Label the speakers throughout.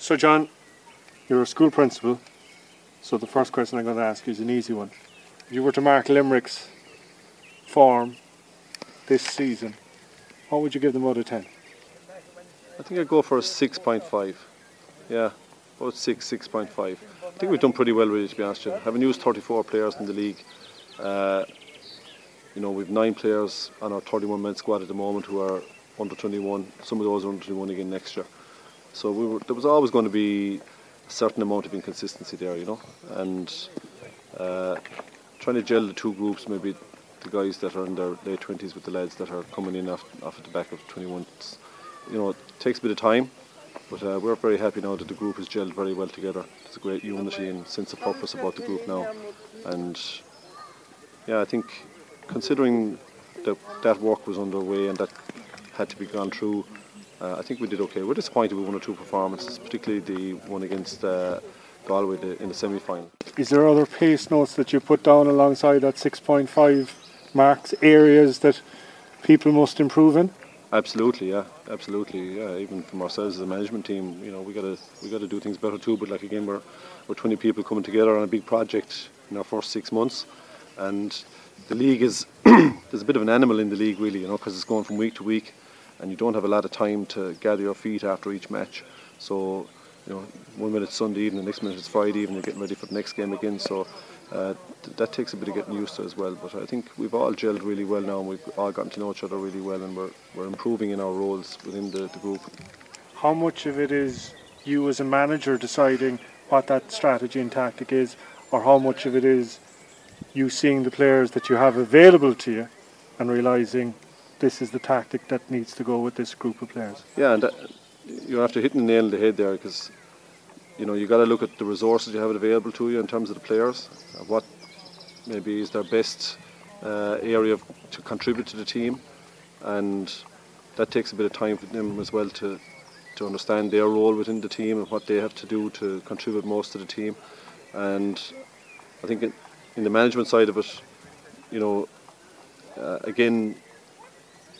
Speaker 1: So, John, you're a school principal, so the first question I'm going to ask you is an easy one. If you were to mark Limerick's form this season, what would you give them out of 10?
Speaker 2: I think I'd go for a 6.5. Yeah, about 6, 6.5. I think we've done pretty well really, to be honest. Having used 34 players in the league, uh, you know, we've nine players on our 31 man squad at the moment who are under 21. Some of those are under 21 again next year. So we were, there was always going to be a certain amount of inconsistency there, you know, and uh, trying to gel the two groups, maybe the guys that are in their late 20s with the lads that are coming in off, off at the back of 21 you know, it takes a bit of time, but uh, we're very happy now that the group has gelled very well together. There's a great unity and sense of purpose about the group now, and yeah, I think considering that that work was underway and that had to be gone through, uh, I think we did okay. We're disappointed with one or two performances, particularly the one against uh, Galway in the semi-final.
Speaker 1: Is there other pace notes that you put down alongside that 6.5 marks, areas that people must improve in?
Speaker 2: Absolutely, yeah, absolutely, yeah. Even from ourselves as a management team, you know, we got to we got to do things better too. But like again, we're we're 20 people coming together on a big project in our first six months, and the league is there's a bit of an animal in the league really, you know, because it's going from week to week, and you don't have a lot of time to gather your feet after each match. So, you know, one minute Sunday evening, the next minute it's Friday evening, you're getting ready for the next game again. So uh, th- that takes a bit of getting used to as well. But I think we've all gelled really well now, and we've all gotten to know each other really well, and we're we're improving in our roles within the, the group.
Speaker 1: How much of it is you as a manager deciding what that strategy and tactic is, or how much of it is you seeing the players that you have available to you and realizing this is the tactic that needs to go with this group of players?
Speaker 2: Yeah, and that, you're after hitting the nail on the head there because you know you got to look at the resources you have available to you in terms of the players, what maybe is their best uh, area of, to contribute to the team, and that takes a bit of time for them as well to to understand their role within the team and what they have to do to contribute most to the team. And I think in, in the management side of it, you know, uh, again,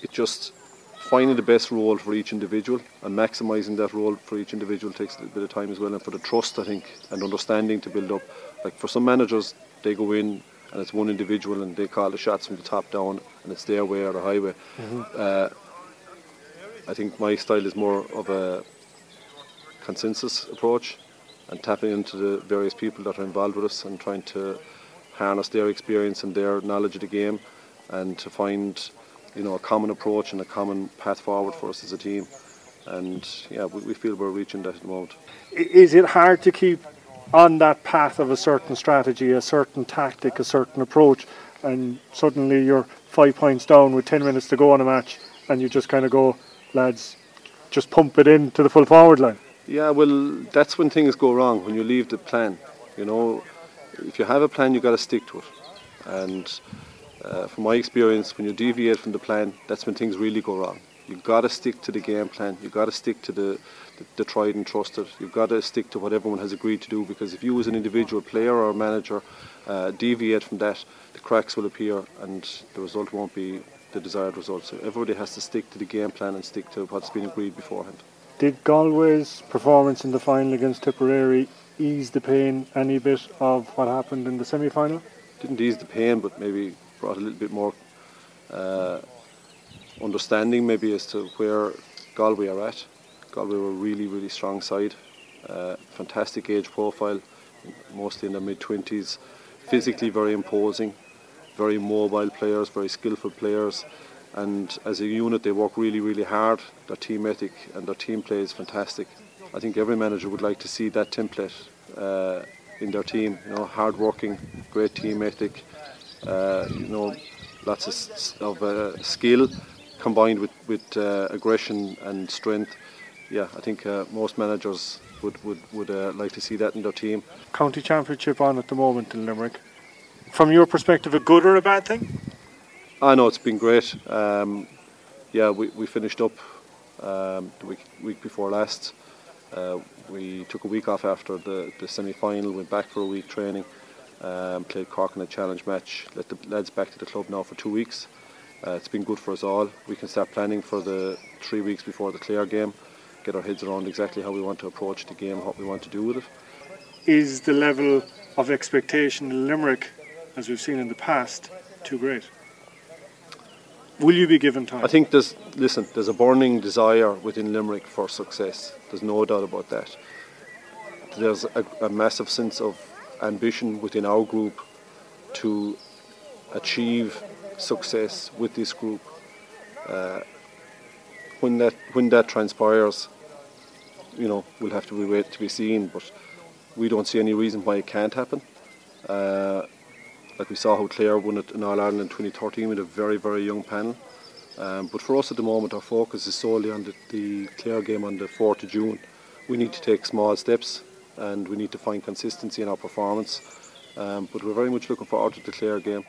Speaker 2: it just finding the best role for each individual and maximising that role for each individual takes a bit of time as well and for the trust I think and understanding to build up like for some managers they go in and it's one individual and they call the shots from the top down and it's their way or the highway mm-hmm. uh, I think my style is more of a consensus approach and tapping into the various people that are involved with us and trying to harness their experience and their knowledge of the game and to find you know, a common approach and a common path forward for us as a team. And yeah, we, we feel we're reaching that at the moment.
Speaker 1: Is it hard to keep on that path of a certain strategy, a certain tactic, a certain approach, and suddenly you're five points down with 10 minutes to go on a match, and you just kind of go, lads, just pump it in to the full forward line?
Speaker 2: Yeah, well, that's when things go wrong, when you leave the plan. You know, if you have a plan, you've got to stick to it. And uh, from my experience, when you deviate from the plan, that's when things really go wrong. You've got to stick to the game plan. You've got to stick to the, the, the, tried and trusted. You've got to stick to what everyone has agreed to do because if you, as an individual player or manager, uh, deviate from that, the cracks will appear and the result won't be the desired result. So everybody has to stick to the game plan and stick to what's been agreed beforehand.
Speaker 1: Did Galway's performance in the final against Tipperary ease the pain any bit of what happened in the semi final?
Speaker 2: Didn't ease the pain, but maybe brought a little bit more uh, understanding maybe as to where Galway are at. Galway were a really, really strong side, uh, fantastic age profile, mostly in their mid 20s, physically very imposing, very mobile players, very skillful players, and as a unit they work really, really hard. Their team ethic and their team play is fantastic. I think every manager would like to see that template uh, in their team. You know, hard working, great team ethic, you know, lots of, of uh, skill, combined with with uh, aggression and strength. Yeah, I think uh, most managers would would would uh, like to see that in their team.
Speaker 1: County Championship on at the moment in Limerick. From your perspective, a good or a bad thing?
Speaker 2: I know it's been great. Um, yeah, we, we finished up um, the week week before last. Uh, we took a week off after the, the semi final, went back for a week training, um, played Cork in a challenge match, let the lads back to the club now for two weeks. Uh, it's been good for us all. We can start planning for the three weeks before the Clare game, get our heads around exactly how we want to approach the game, what we want to do with it.
Speaker 1: Is the level of expectation in Limerick, as we've seen in the past, too great? Will you be given time?
Speaker 2: I think there's listen, there's a burning desire within Limerick for success. There's no doubt about that. There's a, a massive sense of ambition within our group to achieve success with this group. Uh, when that when that transpires, you know, we'll have to be wait to be seen. But we don't see any reason why it can't happen. Uh, like we saw how Clare won it in All Ireland in 2013 with a very, very young panel. Um, but for us at the moment, our focus is solely on the, the Clare game on the 4th of June. We need to take small steps and we need to find consistency in our performance. Um, but we're very much looking forward to the Clare game.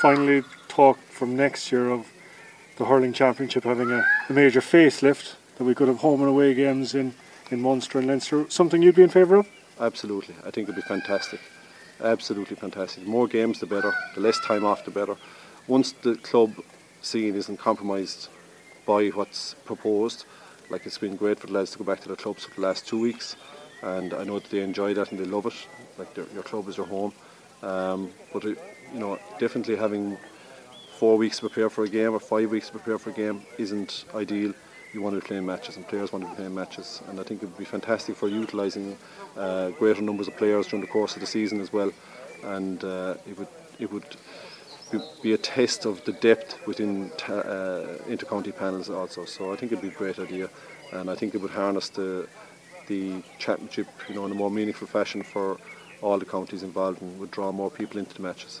Speaker 1: Finally, talk from next year of the hurling championship having a, a major facelift that we could have home and away games in, in Munster and Leinster. Something you'd be in favour of?
Speaker 2: Absolutely. I think it'd be fantastic absolutely fantastic. The more games, the better. The less time off, the better. Once the club scene isn't compromised by what's proposed, like it's been great for the lads to go back to their clubs for the last two weeks, and I know that they enjoy that and they love it. Like your club is your home, um, but it, you know, definitely having four weeks to prepare for a game or five weeks to prepare for a game isn't ideal. You want to be playing matches and players want to be playing matches and I think it would be fantastic for utilising uh, greater numbers of players during the course of the season as well. And uh, it would it would be a test of the depth within uh, intercounty panels also. So I think it'd be a great idea and I think it would harness the the championship you know in a more meaningful fashion for all the counties involved and would draw more people into the matches.